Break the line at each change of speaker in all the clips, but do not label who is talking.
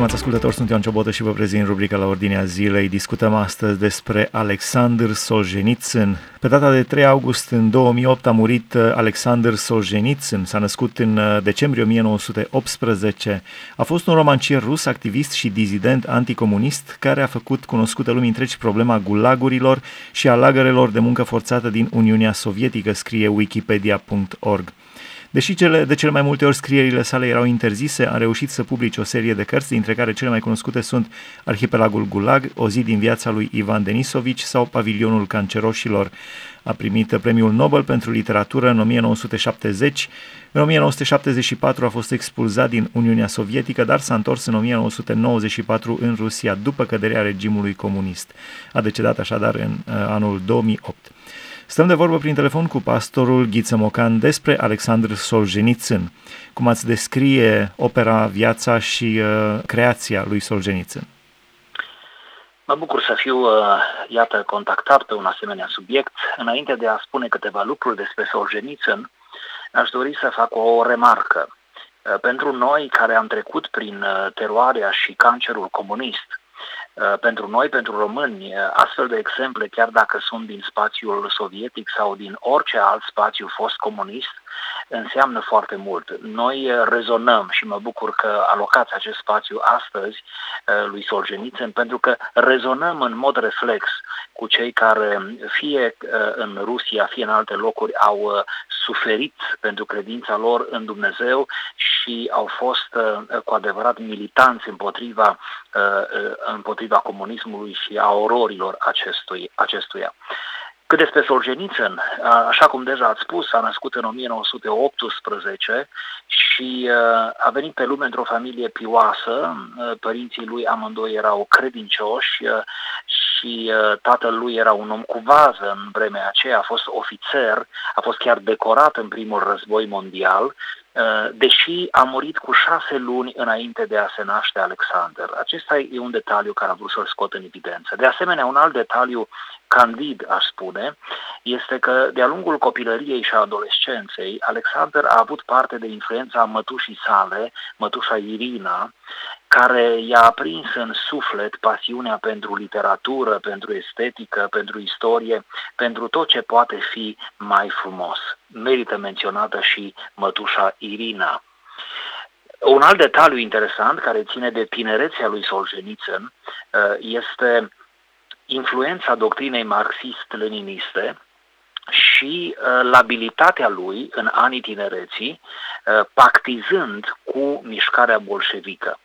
Stimați ascultători, sunt Ioan Ciobotă și vă prezint rubrica la ordinea zilei. Discutăm astăzi despre Alexander Solzhenitsyn. Pe data de 3 august în 2008 a murit uh, Alexander Solzhenitsyn. S-a născut în uh, decembrie 1918. A fost un romancier rus, activist și dizident anticomunist care a făcut cunoscută lumii întregi problema gulagurilor și a lagărelor de muncă forțată din Uniunea Sovietică, scrie wikipedia.org. Deși cele, de cele mai multe ori scrierile sale erau interzise, a reușit să publice o serie de cărți, dintre care cele mai cunoscute sunt Arhipelagul Gulag, O zi din viața lui Ivan Denisovici sau Pavilionul Canceroșilor. A primit premiul Nobel pentru literatură în 1970. În 1974 a fost expulzat din Uniunea Sovietică, dar s-a întors în 1994 în Rusia după căderea regimului comunist. A decedat așadar în uh, anul 2008. Stăm de vorbă prin telefon cu pastorul Ghiță Mocan despre Alexandru Solzhenitsyn. Cum ați descrie opera, viața și uh, creația lui Solzhenitsyn?
Mă bucur să fiu, uh, iată, contactat pe un asemenea subiect. Înainte de a spune câteva lucruri despre Solzhenitsyn, aș dori să fac o remarcă. Uh, pentru noi care am trecut prin uh, teroarea și cancerul comunist, Uh, pentru noi, pentru români, uh, astfel de exemple, chiar dacă sunt din spațiul sovietic sau din orice alt spațiu fost comunist, înseamnă foarte mult. Noi uh, rezonăm și mă bucur că alocați acest spațiu astăzi lui Solzhenitsyn, pentru că rezonăm în mod reflex cu cei care fie în Rusia, fie în alte locuri au suferit pentru credința lor în Dumnezeu și au fost cu adevărat militanți împotriva, împotriva comunismului și a ororilor acestui, acestuia. Cât despre Solzhenitsyn, așa cum deja ați spus, a născut în 1918 și a venit pe lume într-o familie pioasă. Părinții lui amândoi erau credincioși și tatăl lui era un om cu vază în vremea aceea, a fost ofițer, a fost chiar decorat în primul război mondial Uh, deși a murit cu șase luni înainte de a se naște Alexander. Acesta e un detaliu care am vrut să-l scot în evidență. De asemenea, un alt detaliu candid, aș spune, este că de-a lungul copilăriei și a adolescenței, Alexander a avut parte de influența mătușii sale, mătușa Irina, care i-a aprins în suflet pasiunea pentru literatură, pentru estetică, pentru istorie, pentru tot ce poate fi mai frumos. Merită menționată și mătușa Irina. Un alt detaliu interesant care ține de tinerețea lui Solzhenitsyn uh, este influența doctrinei marxist-leniniste și uh, labilitatea lui în anii tinereții, uh, pactizând cu mișcarea bolșevică.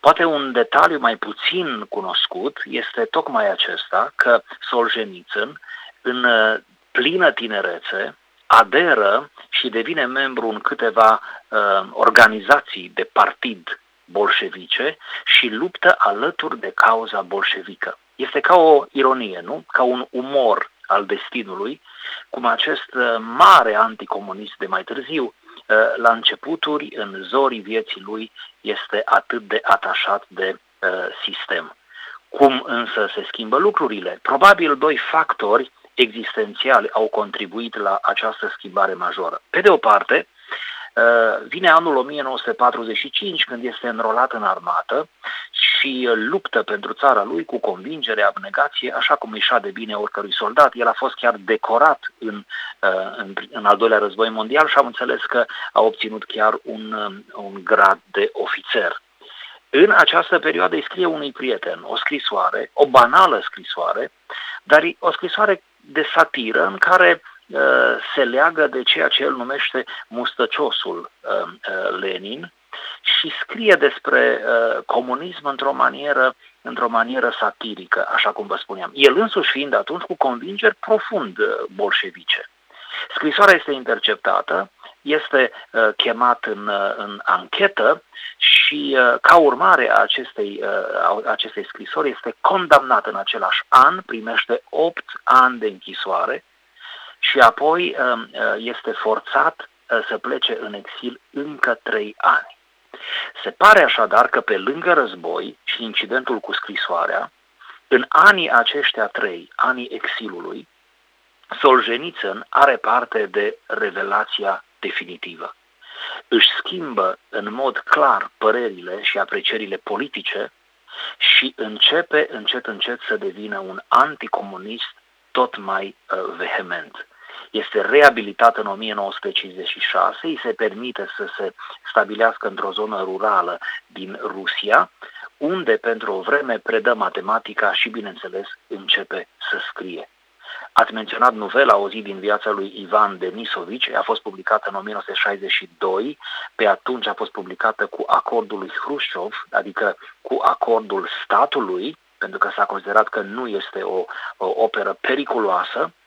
Poate un detaliu mai puțin cunoscut este tocmai acesta că Solzhenitsyn, în uh, plină tinerețe, aderă și devine membru în câteva uh, organizații de partid bolșevice și luptă alături de cauza bolșevică. Este ca o ironie, nu? Ca un umor al destinului, cum acest uh, mare anticomunist de mai târziu, uh, la începuturi, în zorii vieții lui, este atât de atașat de uh, sistem. Cum însă se schimbă lucrurile? Probabil doi factori existențiali au contribuit la această schimbare majoră. Pe de o parte, vine anul 1945 când este înrolat în armată și luptă pentru țara lui cu convingere, abnegație, așa cum își de bine oricărui soldat. El a fost chiar decorat în, uh, în, în al doilea război mondial și am înțeles că a obținut chiar un, um, un grad de ofițer. În această perioadă îi scrie unui prieten o scrisoare, o banală scrisoare, dar o scrisoare de satiră în care uh, se leagă de ceea ce el numește mustăciosul uh, uh, Lenin, și scrie despre uh, comunism într-o manieră, într-o manieră satirică, așa cum vă spuneam. El însuși fiind atunci cu convingeri profund uh, bolșevice. Scrisoarea este interceptată, este uh, chemat în, uh, în anchetă și uh, ca urmare a acestei, uh, acestei scrisori este condamnat în același an, primește 8 ani de închisoare și apoi uh, uh, este forțat uh, să plece în exil încă 3 ani. Se pare așadar că pe lângă război și incidentul cu scrisoarea, în anii aceștia trei, anii exilului, Solzhenitsyn are parte de revelația definitivă. își schimbă în mod clar părerile și aprecierile politice și începe încet încet să devină un anticomunist tot mai uh, vehement. Este reabilitat în 1956, îi se permite să se stabilească într-o zonă rurală din Rusia, unde pentru o vreme predă matematica și, bineînțeles, începe să scrie. Ați menționat novela O zi din viața lui Ivan Denisovici, a fost publicată în 1962, pe atunci a fost publicată cu acordul lui Hrușciov, adică cu acordul statului, pentru că s-a considerat că nu este o, o operă periculoasă, uh,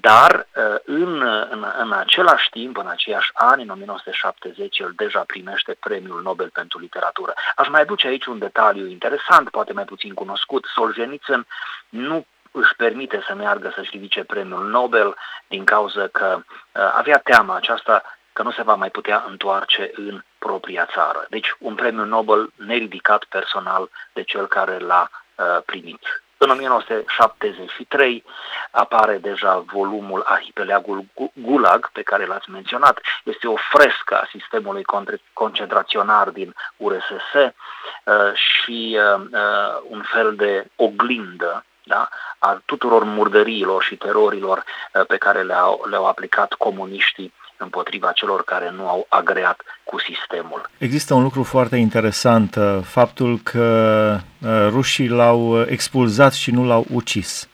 dar uh, în, în, în același timp, în aceiași ani, în 1970, el deja primește premiul Nobel pentru literatură. Aș mai aduce aici un detaliu interesant, poate mai puțin cunoscut. Solzhenitsyn nu își permite să meargă să-și ridice premiul Nobel din cauza că uh, avea teama aceasta că nu se va mai putea întoarce în propria țară. Deci un premiu Nobel neridicat personal de cel care l-a uh, primit. În 1973 apare deja volumul Arhipelagul Gulag, pe care l-ați menționat. Este o frescă a sistemului concentraționar din URSS uh, și uh, uh, un fel de oglindă da? a tuturor murdăriilor și terorilor uh, pe care le-au, le-au aplicat comuniștii împotriva celor care nu au agreat cu sistemul.
Există un lucru foarte interesant, uh, faptul că uh, rușii l-au expulzat și nu l-au ucis.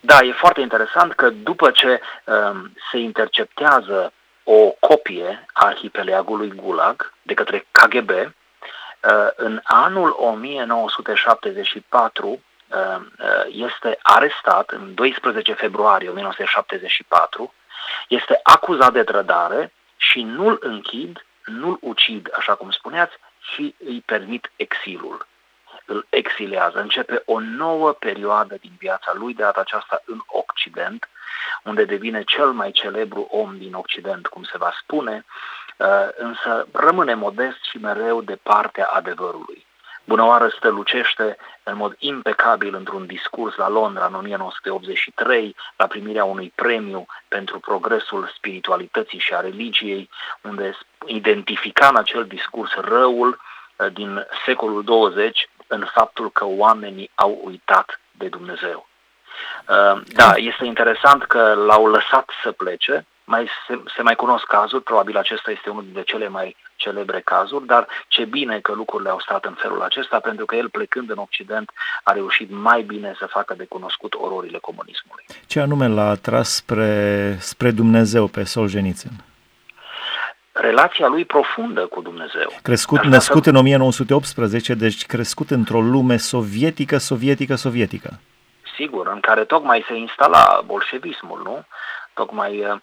Da, e foarte interesant că după ce um, se interceptează o copie a arhipeleagului Gulag de către KGB, uh, în anul 1974 Uh, uh, este arestat în 12 februarie 1974, este acuzat de trădare și nu-l închid, nu-l ucid, așa cum spuneați, și îi permit exilul. Îl exilează. Începe o nouă perioadă din viața lui, de data aceasta în Occident, unde devine cel mai celebru om din Occident, cum se va spune, uh, însă rămâne modest și mereu de partea adevărului. Bunăoară strălucește în mod impecabil într-un discurs la Londra în 1983, la primirea unui premiu pentru progresul spiritualității și a religiei, unde identifica în acel discurs răul uh, din secolul 20 în faptul că oamenii au uitat de Dumnezeu. Uh, da, este interesant că l-au lăsat să plece, mai se, se mai cunosc cazuri, probabil acesta este unul dintre cele mai celebre cazuri, dar ce bine că lucrurile au stat în felul acesta, pentru că el plecând în Occident a reușit mai bine să facă de cunoscut ororile comunismului.
Ce anume l-a atras spre, spre Dumnezeu pe Solzhenitsyn?
relația lui profundă cu Dumnezeu.
Crescut, Așa născut că... în 1918, deci crescut într-o lume sovietică, sovietică, sovietică.
Sigur, în care tocmai se instala bolșevismul, nu? tocmai uh,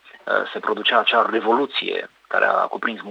se producea acea revoluție care a cuprins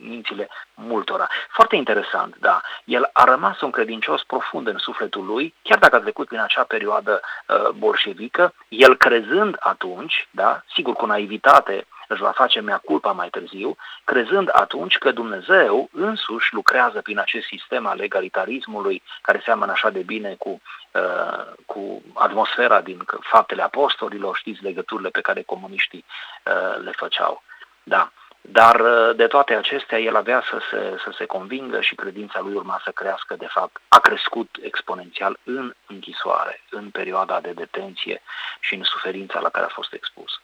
mințile multora. Foarte interesant, da. El a rămas un credincios profund în sufletul lui, chiar dacă a trecut prin acea perioadă uh, bolșevică, el crezând atunci, da, sigur cu naivitate, își va face mea culpa mai târziu, crezând atunci că Dumnezeu însuși lucrează prin acest sistem al egalitarismului care seamănă așa de bine cu, uh, cu atmosfera din faptele apostolilor, știți legăturile pe care comuniștii uh, le făceau. Da. Dar uh, de toate acestea, el avea să se, să se convingă și credința lui urma să crească, de fapt, a crescut exponențial în închisoare, în perioada de detenție și în suferința la care a fost expus.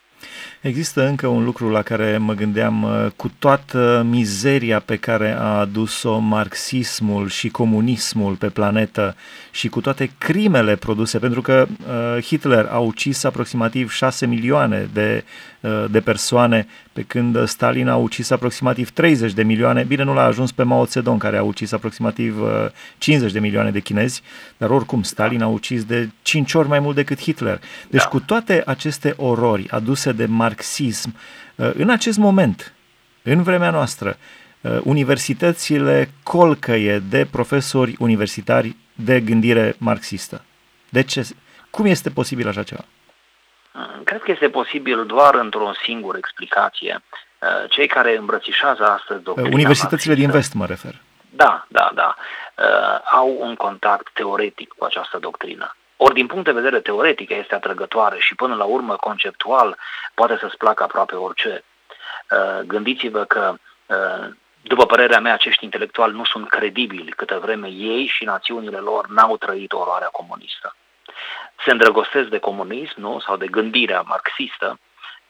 Există încă un lucru la care mă gândeam, uh, cu toată mizeria pe care a adus-o marxismul și comunismul pe planetă și cu toate crimele produse, pentru că uh, Hitler a ucis aproximativ 6 milioane de, uh, de persoane, pe când Stalin a ucis aproximativ 30 de milioane, bine nu l-a ajuns pe Mao Zedong, care a ucis aproximativ uh, 50 de milioane de chinezi, dar oricum Stalin a ucis de 5 ori mai mult decât Hitler. Deci da. cu toate aceste orori aduse de marxism, uh, în acest moment, în vremea noastră, uh, universitățile colcăie de profesori universitari de gândire marxistă. De ce? Cum este posibil așa ceva?
Mm, cred că este posibil doar într-o singură explicație. Uh, cei care îmbrățișează astăzi doctrina
Universitățile din vest, mă refer.
Da, da, da. Au un contact teoretic cu această doctrină. Ori din punct de vedere teoretic este atrăgătoare și până la urmă conceptual poate să-ți placă aproape orice. Gândiți-vă că După părerea mea, acești intelectuali nu sunt credibili câtă vreme ei și națiunile lor n-au trăit oroarea comunistă. Se îndrăgostesc de comunism nu? sau de gândirea marxistă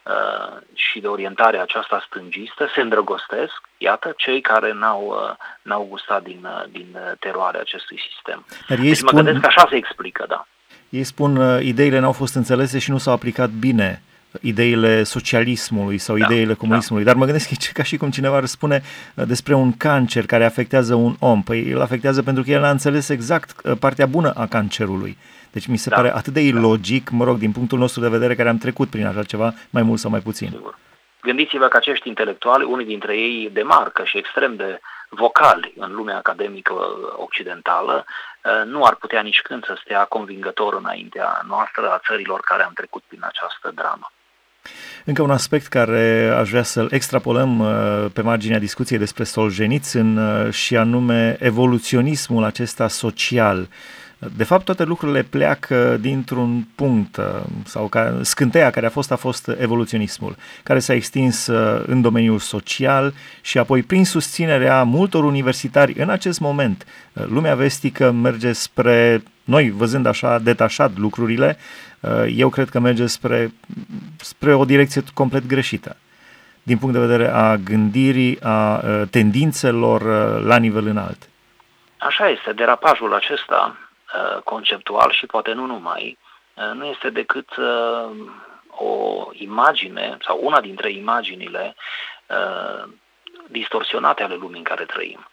uh, și de orientarea aceasta stângistă, se îndrăgostesc, iată, cei care n-au, uh, n-au gustat din, uh, din teroarea acestui sistem. Dar ei deci spun, mă gândesc că așa se explică, da.
Ei spun ideile n-au fost înțelese și nu s-au aplicat bine ideile socialismului sau da, ideile comunismului, da. dar mă gândesc că e ca și cum cineva ar spune uh, despre un cancer care afectează un om. Păi îl afectează pentru că el a înțeles exact uh, partea bună a cancerului. Deci mi se da, pare atât de da. ilogic, mă rog, din punctul nostru de vedere care am trecut prin așa ceva, mai mult sau mai puțin. Sigur.
Gândiți-vă că acești intelectuali, unii dintre ei de marcă și extrem de vocali în lumea academică occidentală, uh, nu ar putea nici când să stea convingător înaintea noastră a țărilor care am trecut prin această dramă.
Încă un aspect care aș vrea să-l extrapolăm uh, pe marginea discuției despre Solzhenitsyn uh, și anume evoluționismul acesta social. De fapt, toate lucrurile pleacă dintr-un punct uh, sau ca, scânteia care a fost a fost evoluționismul, care s-a extins în domeniul social și apoi prin susținerea multor universitari în acest moment. Lumea vestică merge spre, noi văzând așa detașat lucrurile, Uh, eu cred că merge spre, spre o direcție complet greșită din punct de vedere a gândirii, a uh, tendințelor uh, la nivel înalt.
Așa este, derapajul acesta conceptual și poate nu numai, nu este decât o imagine sau una dintre imaginile distorsionate ale lumii în care trăim.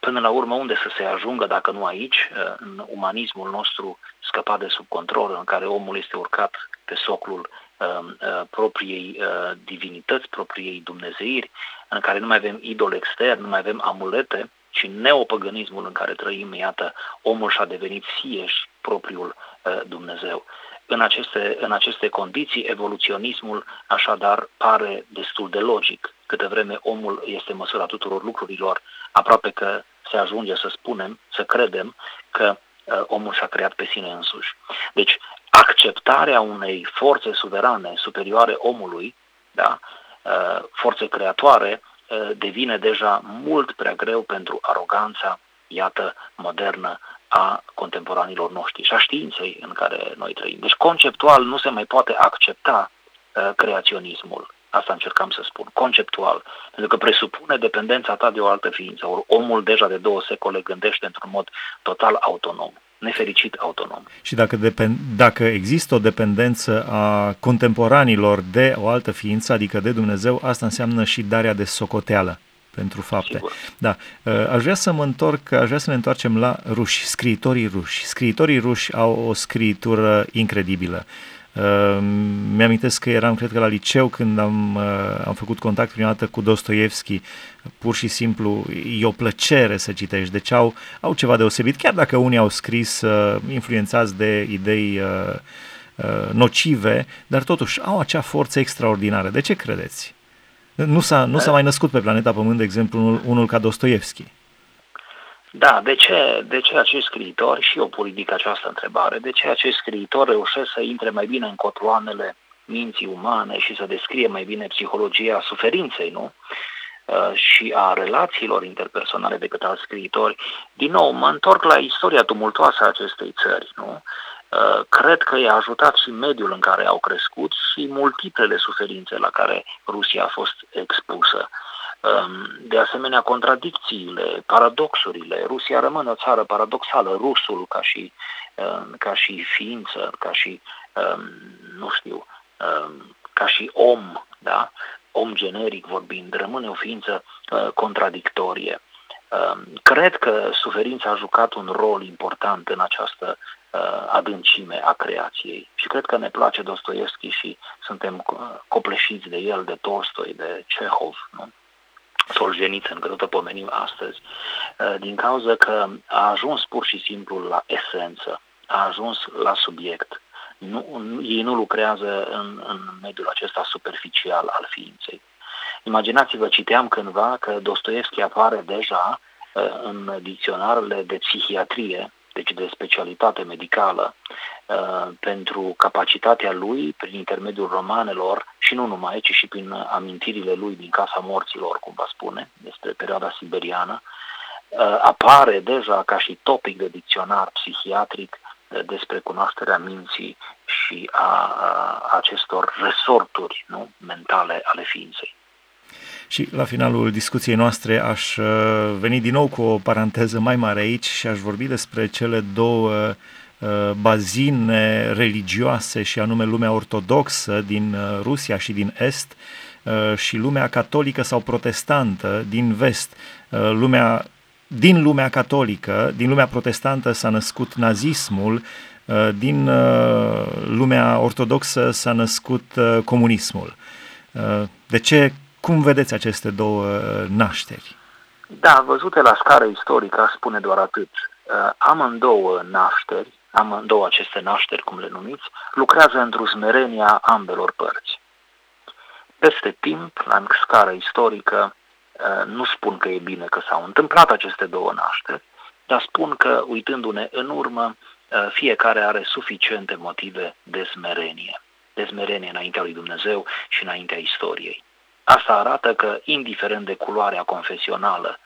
Până la urmă unde să se ajungă dacă nu aici, uh, în umanismul nostru scăpat de sub control, în care omul este urcat pe soclul uh, uh, propriei uh, divinități, propriei dumnezeiri, în care nu mai avem idol extern, nu mai avem amulete, ci neopăgânismul în care trăim, iată, omul și-a devenit sieși propriul uh, Dumnezeu. În aceste, în aceste condiții, evoluționismul așadar pare destul de logic. Câte vreme omul este măsura tuturor lucrurilor, aproape că se ajunge să spunem, să credem că uh, omul și-a creat pe sine însuși. Deci, acceptarea unei forțe suverane superioare omului, da, uh, forțe creatoare, uh, devine deja mult prea greu pentru aroganța, iată, modernă a contemporanilor noștri și a științei în care noi trăim. Deci, conceptual, nu se mai poate accepta uh, creaționismul. Asta încercam să spun, conceptual, pentru că presupune dependența ta de o altă ființă. Or, omul deja de două secole gândește într-un mod total autonom, nefericit autonom.
Și dacă, depend, dacă există o dependență a contemporanilor de o altă ființă, adică de Dumnezeu, asta înseamnă și darea de socoteală pentru fapte. Sigur. Da. Uh, aș vrea să mă întorc, aș vrea să ne întoarcem la ruși, scriitorii ruși. Scriitorii ruși au o scritură incredibilă. Ehm, mi-amintesc că eram, cred că la liceu, când am, uh, am făcut contact prima dată cu Dostoevski. Pur și simplu e o plăcere să citești. Deci au, au ceva deosebit, chiar dacă unii au scris uh, influențați de idei uh, nocive, dar totuși au acea forță extraordinară. De ce credeți? Nu s-a, nu s-a mai născut pe planeta Pământ, de exemplu, unul, unul ca Dostoevski.
Da, de ce, de ce acești scriitori, și eu politică această întrebare, de ce acești scriitori reușesc să intre mai bine în cotloanele minții umane și să descrie mai bine psihologia suferinței, nu? Uh, și a relațiilor interpersonale decât alți scriitori. Din nou, mă întorc la istoria tumultoasă a acestei țări, nu? Uh, cred că i-a ajutat și mediul în care au crescut și multiplele suferințe la care Rusia a fost expusă. Ehm, de asemenea, contradicțiile, paradoxurile. Rusia rămâne o țară paradoxală. Rusul ca și, ehm, ca și ființă, ca și, ehm, nu știu, ca și om, da? om generic vorbind, rămâne o ființă contradictorie. Cred că suferința a jucat un rol important în această adâncime a creației și cred că ne place Dostoevski și suntem copleșiți de el, de Tolstoi, de Cehov. Nu? Solzhenitsyn, că tot pomenim astăzi, uh, din cauza că a ajuns pur și simplu la esență, a ajuns la subiect. Nu, ei nu lucrează în, în mediul acesta superficial al ființei. Imaginați-vă, citeam cândva că Dostoevski apare deja uh, în dicționarele de psihiatrie, deci de specialitate medicală, uh, pentru capacitatea lui, prin intermediul romanelor și și nu numai, ci și prin amintirile lui din Casa Morților, cum va spune, despre perioada siberiană, uh, apare deja ca și topic de dicționar psihiatric uh, despre cunoașterea minții și a, a acestor resorturi nu, mentale ale ființei.
Și la finalul discuției noastre aș uh, veni din nou cu o paranteză mai mare aici și aș vorbi despre cele două Uh, bazine religioase și anume lumea ortodoxă din uh, Rusia și din Est uh, și lumea catolică sau protestantă din Vest. Lumea, din lumea catolică, din lumea protestantă s-a născut nazismul, din lumea ortodoxă s-a născut comunismul. De ce? Cum vedeți aceste două nașteri?
Da, văzute la scară istorică, spune doar atât. Amândouă nașteri amândouă aceste nașteri, cum le numiți, lucrează într-o smerenia ambelor părți. Peste timp, la scară istorică, uh, nu spun că e bine că s-au întâmplat aceste două nașteri, dar spun că, uitându-ne în urmă, uh, fiecare are suficiente motive de smerenie. De smerenie înaintea lui Dumnezeu și înaintea istoriei. Asta arată că, indiferent de culoarea confesională,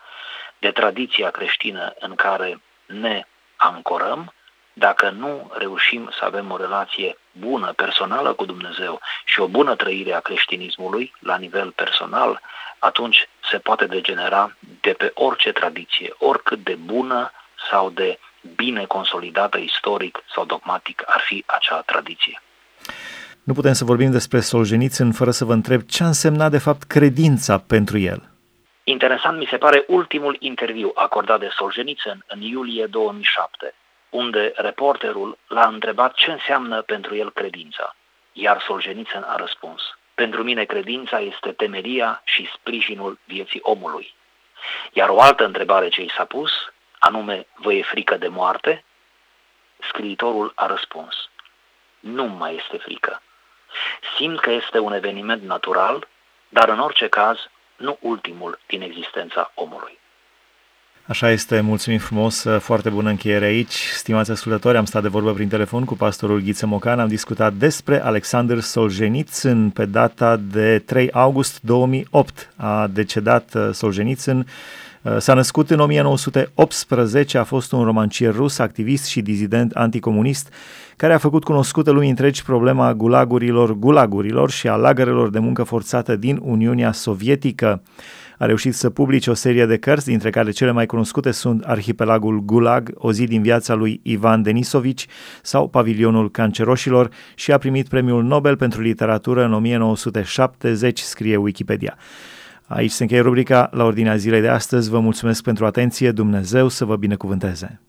de tradiția creștină în care ne ancorăm, dacă nu reușim să avem o relație bună, personală cu Dumnezeu și o bună trăire a creștinismului la nivel personal, atunci se poate degenera de pe orice tradiție, oricât de bună sau de bine consolidată istoric sau dogmatic ar fi acea tradiție.
Nu putem să vorbim despre Solzhenitsyn fără să vă întreb ce a însemnat de fapt credința pentru el.
Interesant mi se pare ultimul interviu acordat de Solzhenitsyn în iulie 2007 unde reporterul l-a întrebat ce înseamnă pentru el credința. Iar Solzhenitsyn a răspuns, pentru mine credința este temeria și sprijinul vieții omului. Iar o altă întrebare ce i s-a pus, anume, vă e frică de moarte? Scriitorul a răspuns, nu mai este frică. Simt că este un eveniment natural, dar în orice caz, nu ultimul din existența omului.
Așa este, mulțumim frumos, foarte bună încheiere aici. Stimați ascultători, am stat de vorbă prin telefon cu pastorul Ghiță Mocan, am discutat despre Alexander Solzhenitsyn pe data de 3 august 2008. A decedat uh, Solzhenitsyn, uh, s-a născut în 1918, a fost un romancier rus, activist și dizident anticomunist, care a făcut cunoscută lumii întregi problema gulagurilor gulagurilor și a lagărelor de muncă forțată din Uniunea Sovietică. A reușit să publice o serie de cărți, dintre care cele mai cunoscute sunt Arhipelagul Gulag, o zi din viața lui Ivan Denisovici sau Pavilionul Canceroșilor și a primit premiul Nobel pentru literatură în 1970, scrie Wikipedia. Aici se încheie rubrica la ordinea zilei de astăzi. Vă mulțumesc pentru atenție. Dumnezeu să vă binecuvânteze!